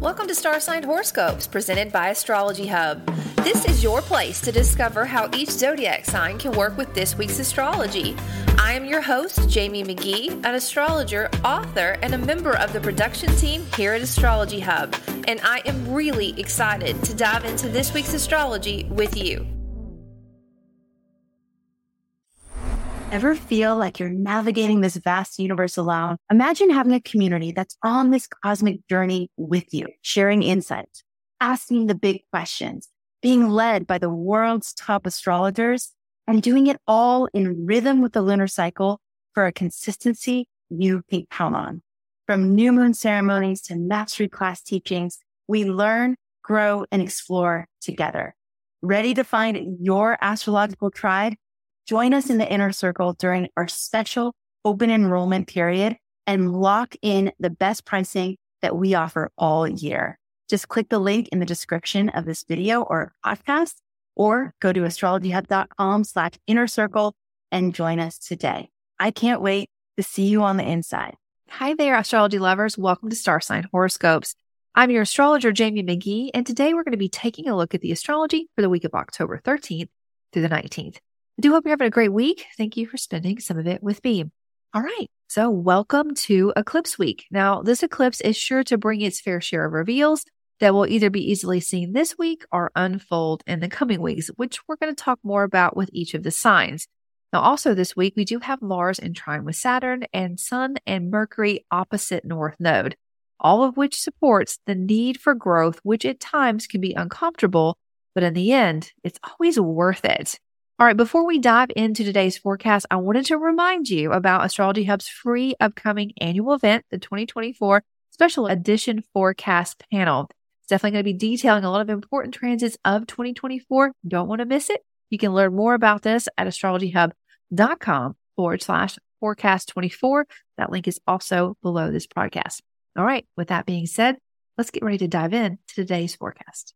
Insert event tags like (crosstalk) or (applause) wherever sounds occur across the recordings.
Welcome to Star Sign Horoscopes, presented by Astrology Hub. This is your place to discover how each zodiac sign can work with this week's astrology. I am your host, Jamie Magee, an astrologer, author, and a member of the production team here at Astrology Hub, and I am really excited to dive into this week's astrology with you. Ever feel like you're navigating this vast universe alone? Imagine having a community that's on this cosmic journey with you, sharing insights, asking the big questions, being led by the world's top astrologers, and doing it all in rhythm with the lunar cycle for a consistency you can count on. From new moon ceremonies to mastery class teachings, we learn, grow, and explore together. Ready to find your astrological tribe? Join us in the inner circle during our special open enrollment period and lock in the best pricing that we offer all year. Just click the link in the description of this video or podcast, or go to astrologyhub.com slash inner circle and join us today. I can't wait to see you on the inside. Hi there, astrology lovers. Welcome to Star Sign Horoscopes. I'm your astrologer, Jamie Magee, and today we're going to be taking a look at the astrology for the week of October 13th through the 19th. I do hope you're having a great week. Thank you for spending some of it with me. All right. So, welcome to Eclipse Week. Now, this eclipse is sure to bring its fair share of reveals that will either be easily seen this week or unfold in the coming weeks, which we're going to talk more about with each of the signs. Now, also this week, we do have Mars in trine with Saturn and Sun and Mercury opposite North Node, all of which supports the need for growth, which at times can be uncomfortable, but in the end, it's always worth it. All right, before we dive into today's forecast, I wanted to remind you about Astrology Hub's free upcoming annual event, the 2024 Special Edition Forecast Panel. It's definitely going to be detailing a lot of important transits of 2024. Don't want to miss it. You can learn more about this at astrologyhub.com forward slash forecast 24. That link is also below this podcast. All right, with that being said, let's get ready to dive in to today's forecast.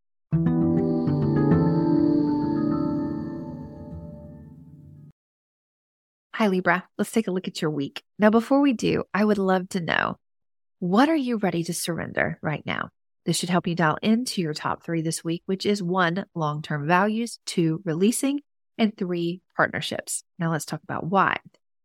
Hi, Libra. Let's take a look at your week. Now, before we do, I would love to know what are you ready to surrender right now? This should help you dial into your top three this week, which is one, long term values, two, releasing, and three, partnerships. Now, let's talk about why.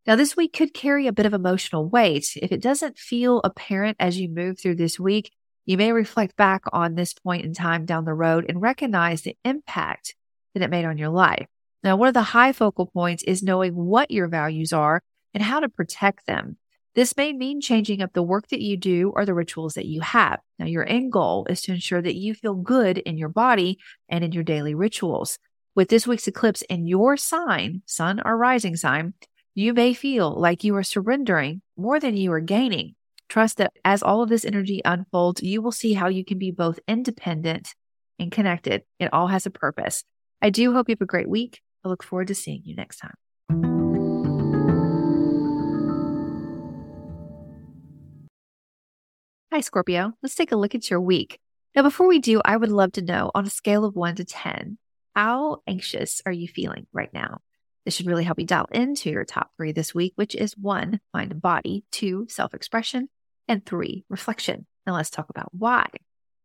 Now, this week could carry a bit of emotional weight. If it doesn't feel apparent as you move through this week, you may reflect back on this point in time down the road and recognize the impact that it made on your life. Now, one of the high focal points is knowing what your values are and how to protect them. This may mean changing up the work that you do or the rituals that you have. Now, your end goal is to ensure that you feel good in your body and in your daily rituals. With this week's eclipse in your sign, sun or rising sign, you may feel like you are surrendering more than you are gaining. Trust that as all of this energy unfolds, you will see how you can be both independent and connected. It all has a purpose. I do hope you have a great week. I look forward to seeing you next time. Hi, Scorpio. Let's take a look at your week. Now, before we do, I would love to know on a scale of one to 10, how anxious are you feeling right now? This should really help you dial into your top three this week, which is one, mind and body, two, self expression, and three, reflection. Now, let's talk about why.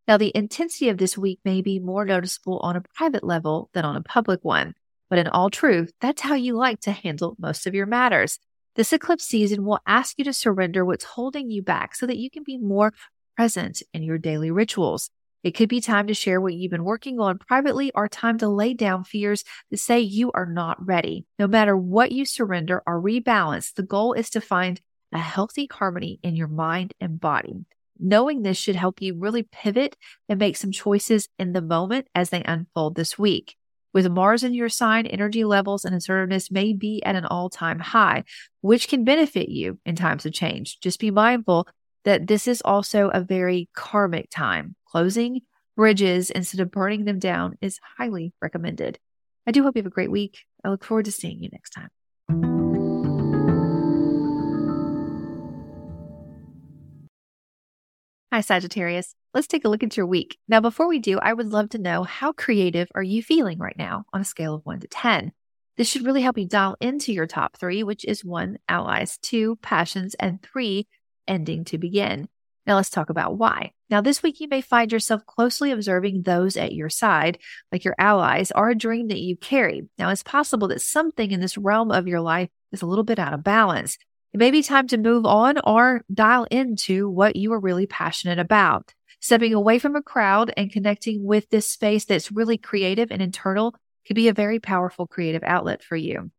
Now, the intensity of this week may be more noticeable on a private level than on a public one. But in all truth, that's how you like to handle most of your matters. This eclipse season will ask you to surrender what's holding you back so that you can be more present in your daily rituals. It could be time to share what you've been working on privately or time to lay down fears that say you are not ready. No matter what you surrender or rebalance, the goal is to find a healthy harmony in your mind and body. Knowing this should help you really pivot and make some choices in the moment as they unfold this week. With Mars in your sign, energy levels and assertiveness may be at an all time high, which can benefit you in times of change. Just be mindful that this is also a very karmic time. Closing bridges instead of burning them down is highly recommended. I do hope you have a great week. I look forward to seeing you next time. Hi, Sagittarius. Let's take a look at your week. Now, before we do, I would love to know how creative are you feeling right now on a scale of one to 10? This should really help you dial into your top three, which is one, allies, two, passions, and three, ending to begin. Now, let's talk about why. Now, this week you may find yourself closely observing those at your side, like your allies, or a dream that you carry. Now, it's possible that something in this realm of your life is a little bit out of balance. It may be time to move on or dial into what you are really passionate about. Stepping away from a crowd and connecting with this space that's really creative and internal could be a very powerful creative outlet for you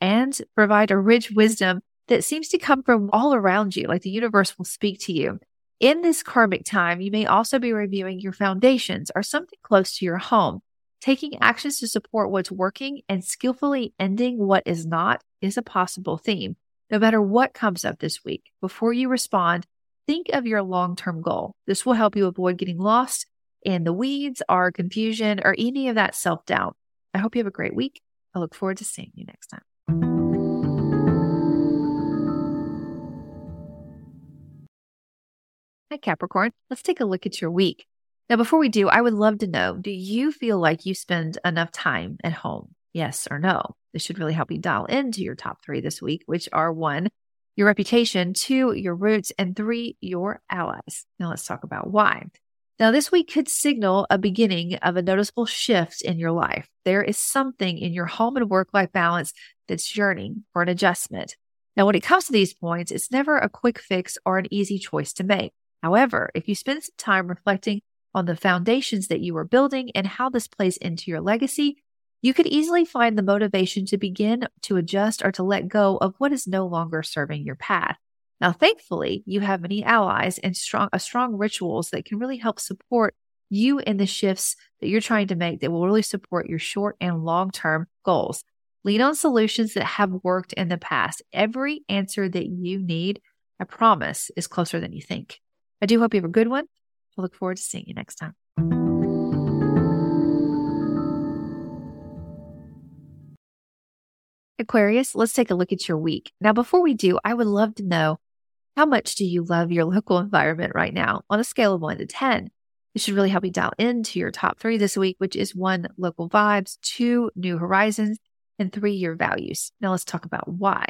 and provide a rich wisdom that seems to come from all around you, like the universe will speak to you. In this karmic time, you may also be reviewing your foundations or something close to your home. Taking actions to support what's working and skillfully ending what is not is a possible theme. No matter what comes up this week, before you respond, think of your long term goal. This will help you avoid getting lost in the weeds or confusion or any of that self doubt. I hope you have a great week. I look forward to seeing you next time. Hi, Capricorn. Let's take a look at your week. Now, before we do, I would love to know do you feel like you spend enough time at home? Yes or no? This should really help you dial into your top three this week, which are one, your reputation, two, your roots, and three, your allies. Now, let's talk about why. Now, this week could signal a beginning of a noticeable shift in your life. There is something in your home and work life balance that's yearning for an adjustment. Now, when it comes to these points, it's never a quick fix or an easy choice to make. However, if you spend some time reflecting on the foundations that you are building and how this plays into your legacy, you could easily find the motivation to begin to adjust or to let go of what is no longer serving your path. Now, thankfully, you have many allies and strong, a strong rituals that can really help support you in the shifts that you're trying to make that will really support your short and long term goals. Lean on solutions that have worked in the past. Every answer that you need, I promise, is closer than you think. I do hope you have a good one. I look forward to seeing you next time. Aquarius, let's take a look at your week. Now, before we do, I would love to know how much do you love your (laughs) local environment right now on a scale of one to 10? This should really help you dial into your top three this week, which is one, local vibes, two, new horizons, and three, your values. Now, let's talk about why.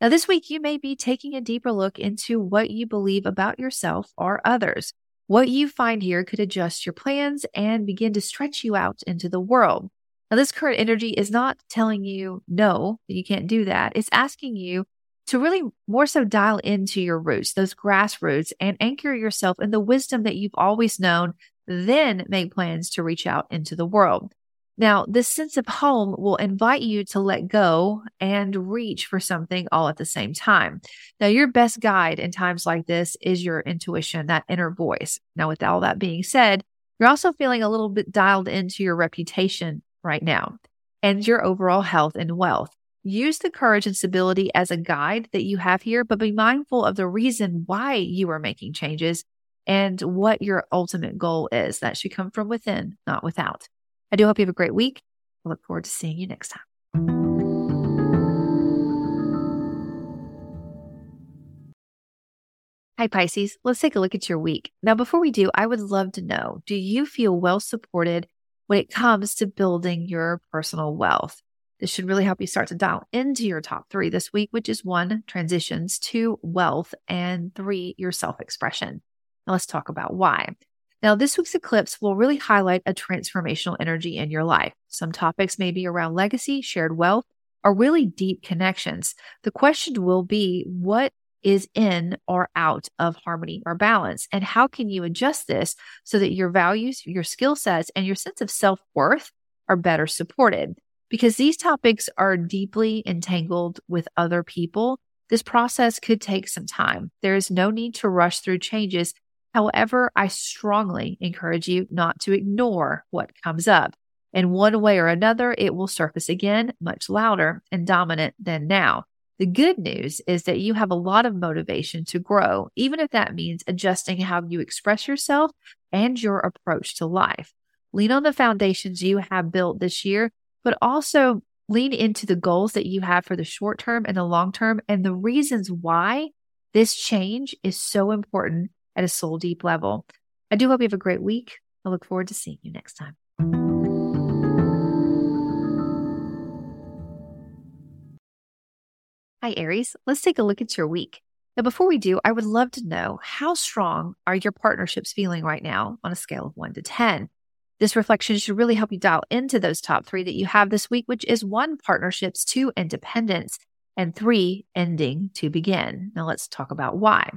Now, this week, you may be taking a deeper look into what you believe about yourself or others. What you find here could adjust your plans and begin to stretch you out into the world. Now, this current energy is not telling you no, that you can't do that. It's asking you to really more so dial into your roots, those grassroots, and anchor yourself in the wisdom that you've always known, then make plans to reach out into the world. Now, this sense of home will invite you to let go and reach for something all at the same time. Now, your best guide in times like this is your intuition, that inner voice. Now, with all that being said, you're also feeling a little bit dialed into your reputation right now and your overall health and wealth. Use the courage and stability as a guide that you have here, but be mindful of the reason why you are making changes and what your ultimate goal is. That should come from within, not without. I do hope you have a great week. I look forward to seeing you next time. Hi, Pisces. Let's take a look at your week. Now, before we do, I would love to know do you feel well supported when it comes to building your personal wealth? This should really help you start to dial into your top three this week, which is one, transitions, two, wealth, and three, your self expression. Now, let's talk about why. Now, this week's eclipse will really highlight a transformational energy in your life. Some topics may be around legacy, shared wealth, or really deep connections. The question will be what is in or out of harmony or balance? And how can you adjust this so that your values, your skill sets, and your sense of self worth are better supported? Because these topics are deeply entangled with other people, this process could take some time. There is no need to rush through changes However, I strongly encourage you not to ignore what comes up. In one way or another, it will surface again much louder and dominant than now. The good news is that you have a lot of motivation to grow, even if that means adjusting how you express yourself and your approach to life. Lean on the foundations you have built this year, but also lean into the goals that you have for the short term and the long term and the reasons why this change is so important at a soul deep level. I do hope you have a great week. I look forward to seeing you next time. Hi, Aries. Let's take a look at your week. Now, before we do, I would love to know how strong are your partnerships feeling right now on a scale of one to 10? This reflection should really help you dial into those top three that you have this week, which is one, partnerships, two, independence, and three, ending to begin. Now, let's talk about why.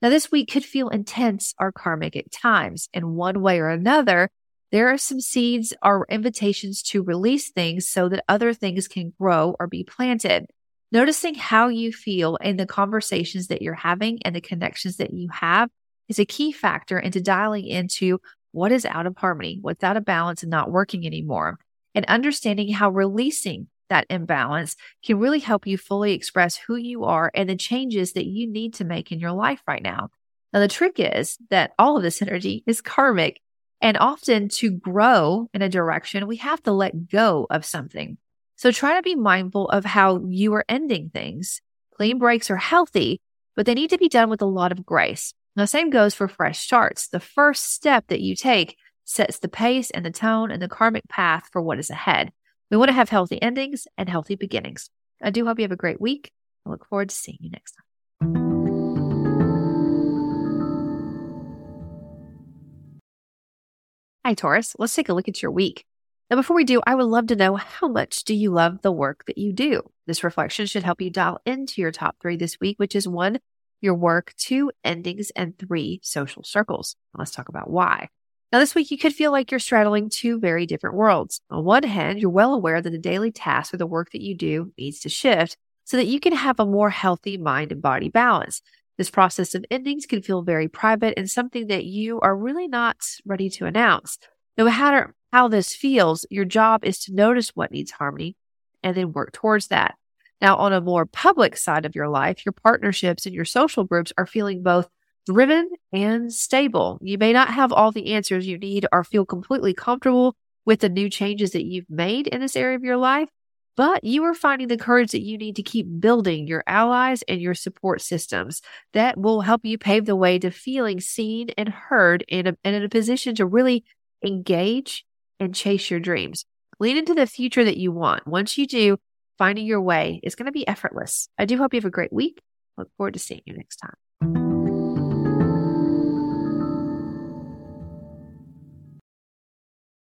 Now, this week could feel intense or karmic at times. In one way or another, there are some seeds or invitations to release things so that other things can grow or be planted. Noticing how you feel in the conversations that you're having and the connections that you have is a key factor into dialing into what is out of harmony, what's out of balance and not working anymore, and understanding how releasing that imbalance can really help you fully express who you are and the changes that you need to make in your life right now. Now, the trick is that all of this energy is karmic. And often to grow in a direction, we have to let go of something. So try to be mindful of how you are ending things. Clean breaks are healthy, but they need to be done with a lot of grace. The same goes for fresh starts. The first step that you take sets the pace and the tone and the karmic path for what is ahead. We want to have healthy endings and healthy beginnings. I do hope you have a great week. I look forward to seeing you next time. Hi, Taurus. Let's take a look at your week. Now, before we do, I would love to know how much do you love the work that you do? This reflection should help you dial into your top three this week, which is one, your work, two, endings, and three, social circles. Let's talk about why. Now, this week you could feel like you're straddling two very different worlds. On one hand, you're well aware that the daily task or the work that you do needs to shift so that you can have a more healthy mind and body balance. This process of endings can feel very private and something that you are really not ready to announce. No matter how this feels, your job is to notice what needs harmony and then work towards that. Now, on a more public side of your life, your partnerships and your social groups are feeling both driven and stable. You may not have all the answers you need or feel completely comfortable with the new changes that you've made in this area of your life, but you are finding the courage that you need to keep building your allies and your support systems that will help you pave the way to feeling seen and heard and, and in a position to really engage and chase your dreams. Lean into the future that you want. Once you do, finding your way is going to be effortless. I do hope you have a great week. Look forward to seeing you next time.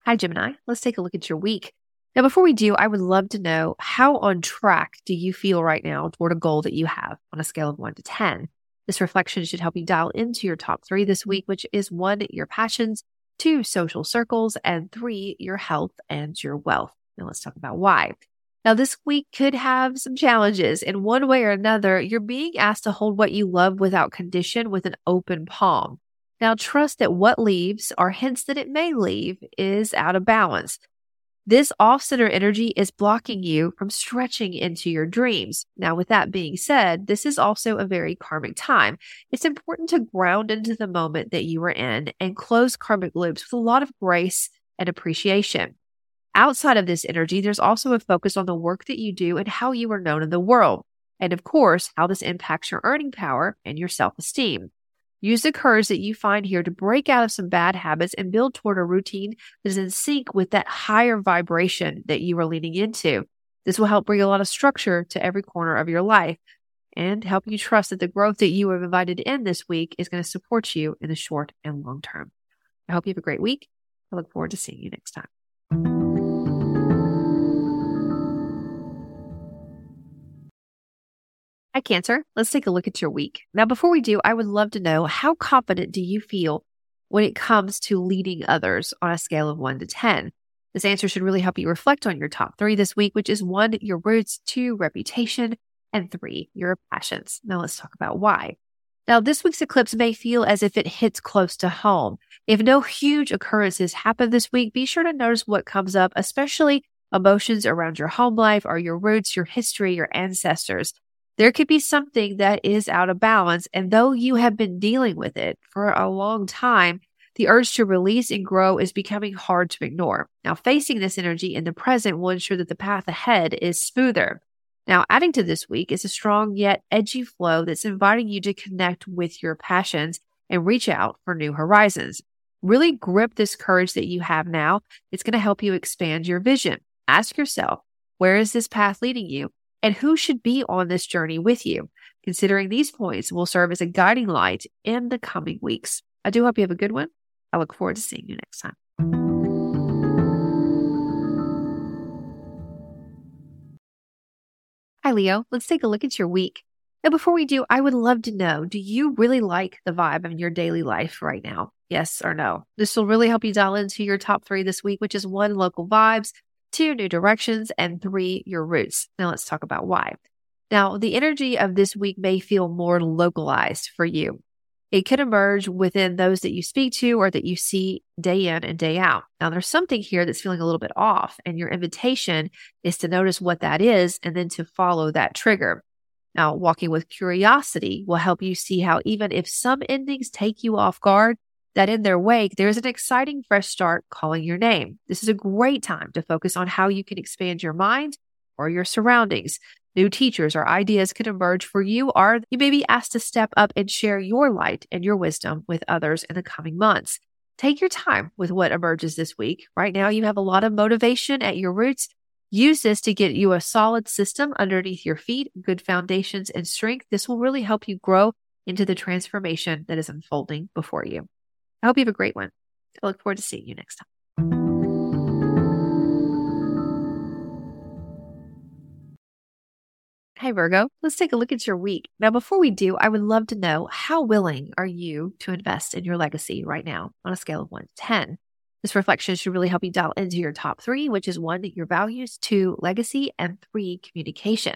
Hi, Gemini. Let's take a look at your week. Now, before we do, I would love to know how on track do you feel right now toward a goal that you have on a scale of one to 10? This reflection should help you dial into your top three this week, which is one, your passions, two, social circles, and three, your health and your wealth. Now, let's talk about why. Now, this week could have some challenges. In one way or another, you're being asked to hold what you love without condition with an open palm. Now, trust that what leaves, or hints that it may leave, is out of balance. This off center energy is blocking you from stretching into your dreams. Now, with that being said, this is also a very karmic time. It's important to ground into the moment that you are in and close karmic loops with a lot of grace and appreciation. Outside of this energy, there's also a focus on the work that you do and how you are known in the world. And of course, how this impacts your earning power and your self esteem. Use the courage that you find here to break out of some bad habits and build toward a routine that is in sync with that higher vibration that you are leaning into. This will help bring a lot of structure to every corner of your life and help you trust that the growth that you have invited in this week is going to support you in the short and long term. I hope you have a great week. I look forward to seeing you next time. Hi, Cancer. Let's take a look at your week. Now, before we do, I would love to know how confident do you feel when it comes to leading others on a scale of one to 10? This answer should really help you reflect on your top three this week, which is one, your roots, two, reputation, and three, your passions. Now, let's talk about why. Now, this week's eclipse may feel as if it hits close to home. If no huge occurrences happen this week, be sure to notice what comes up, especially emotions around your home life or your roots, your history, your ancestors there could be something that is out of balance. And though you have been dealing with it for a long time, the urge to release and grow is becoming hard to ignore. Now, facing this energy in the present will ensure that the path ahead is smoother. Now, adding to this week is a strong yet edgy flow that's inviting you to connect with your passions and reach out for new horizons. Really grip this courage that you have now. It's going to help you expand your vision. Ask yourself, where is this path leading you? And who should be on this journey with you. Considering these points will serve as a guiding light in the coming weeks. I do hope you have a good one. I look forward to seeing you next time. Hi, Leo. Let's take a look at your week. Now, before we do, I would love to know do you really like the vibe of your daily life right now? Yes or no? This will really help you dial into your top three this week, which is one, local vibes, two, new directions, and three, your roots. Now, let's talk about why. Now, the energy of this week may feel more localized for you. It could emerge within those that you speak to or that you see day in and day out. Now, there's something here that's feeling a little bit off, and your invitation is to notice what that is and then to follow that trigger. Now, walking with curiosity will help you see how, even if some endings take you off guard, that in their wake, there's an exciting fresh start calling your name. This is a great time to focus on how you can expand your mind or your surroundings. New teachers or ideas could emerge for you, or you may be asked to step up and share your light and your wisdom with others in the coming months. Take your time with what emerges this week. Right now, you have a lot of motivation at your roots. Use this to get you a solid system underneath your feet, good foundations and strength. This will really help you grow into the transformation that is unfolding before you. I hope you have a great one. I look forward to seeing you next time. Hey Virgo, let's take a look at your week. Now, before we do, I would love to know how willing are you to invest in your legacy right now on a scale of one to 10? This reflection should really help you dial into your top three, which is one, your values, two, legacy, and three, communication.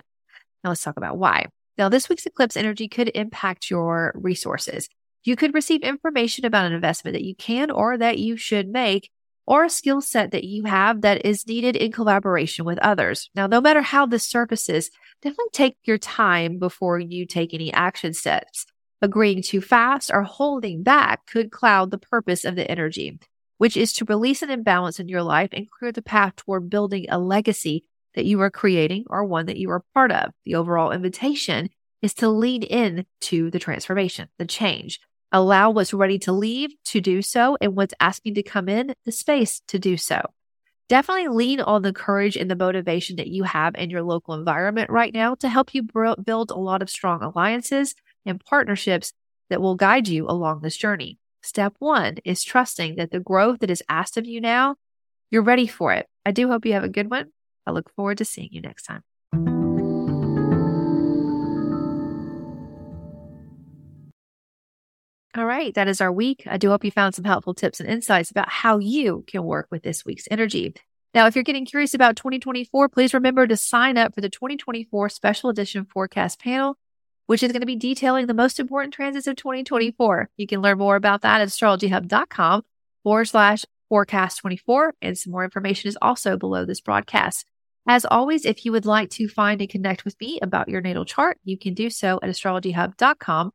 Now, let's talk about why. Now, this week's eclipse energy could impact your resources. You could receive information about an investment that you can or that you should make or a skill set that you have that is needed in collaboration with others. Now, no matter how this surfaces, definitely take your time before you take any action steps. Agreeing too fast or holding back could cloud the purpose of the energy, which is to release an imbalance in your life and clear the path toward building a legacy that you are creating or one that you are part of. The overall invitation is to lean in to the transformation, the change. Allow what's ready to leave to do so and what's asking to come in the space to do so. Definitely lean on the courage and the motivation that you have in your local environment right now to help you build a lot of strong alliances and partnerships that will guide you along this journey. Step one is trusting that the growth that is asked of you now, you're ready for it. I do hope you have a good one. I look forward to seeing you next time. All right, that is our week. I do hope you found some helpful tips and insights about how you can work with this week's energy. Now, if you're getting curious about 2024, please remember to sign up for the 2024 special edition forecast panel, which is going to be detailing the most important transits of 2024. You can learn more about that at astrologyhub.com forward slash forecast 24. And some more information is also below this broadcast. As always, if you would like to find and connect with me about your natal chart, you can do so at astrologyhub.com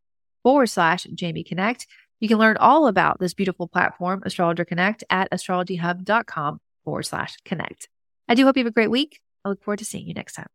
forward slash Jamie Connect. You can learn all about this beautiful platform, Astrologer Connect, at astrologyhub.com forward slash connect. I do hope you have a great week. I look forward to seeing you next time.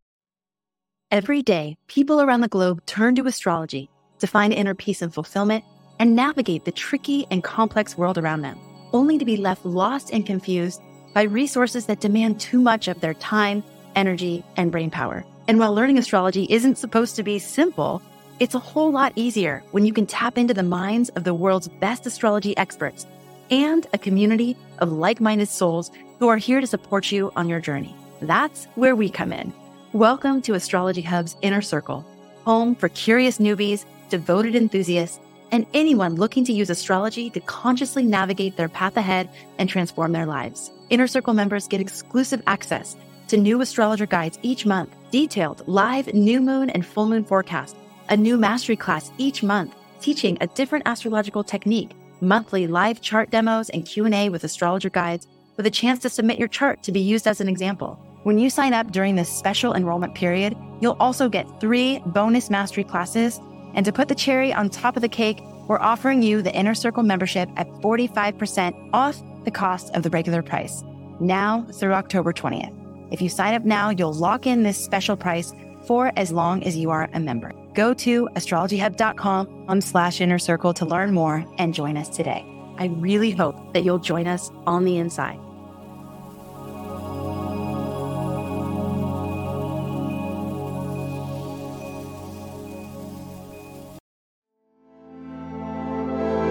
Every day, people around the globe turn to astrology to find inner peace and fulfillment and navigate the tricky and complex world around them, only to be left lost and confused by resources that demand too much of their time, energy, and brain power. And while learning astrology isn't supposed to be simple, it's a whole lot easier when you can tap into the minds of the world's best astrology experts and a community of like minded souls who are here to support you on your journey. That's where we come in. Welcome to Astrology Hub's Inner Circle, home for curious newbies, devoted enthusiasts, and anyone looking to use astrology to consciously navigate their path ahead and transform their lives. Inner Circle members get exclusive access to new astrologer guides each month, detailed live new moon and full moon forecasts a new mastery class each month teaching a different astrological technique, monthly live chart demos and Q&A with astrologer guides with a chance to submit your chart to be used as an example. When you sign up during this special enrollment period, you'll also get 3 bonus mastery classes and to put the cherry on top of the cake, we're offering you the Inner Circle membership at 45% off the cost of the regular price. Now through October 20th. If you sign up now, you'll lock in this special price for as long as you are a member. Go to astrologyhub.com slash inner circle to learn more and join us today. I really hope that you'll join us on the inside.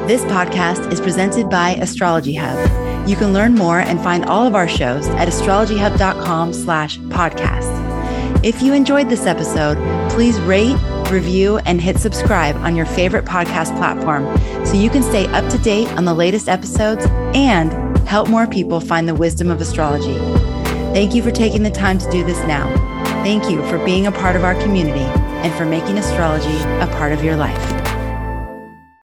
This podcast is presented by Astrology Hub. You can learn more and find all of our shows at astrologyhub.com slash podcast. If you enjoyed this episode, please rate review, and hit subscribe on your favorite podcast platform so you can stay up to date on the latest episodes and help more people find the wisdom of astrology. Thank you for taking the time to do this now. Thank you for being a part of our community and for making astrology a part of your life.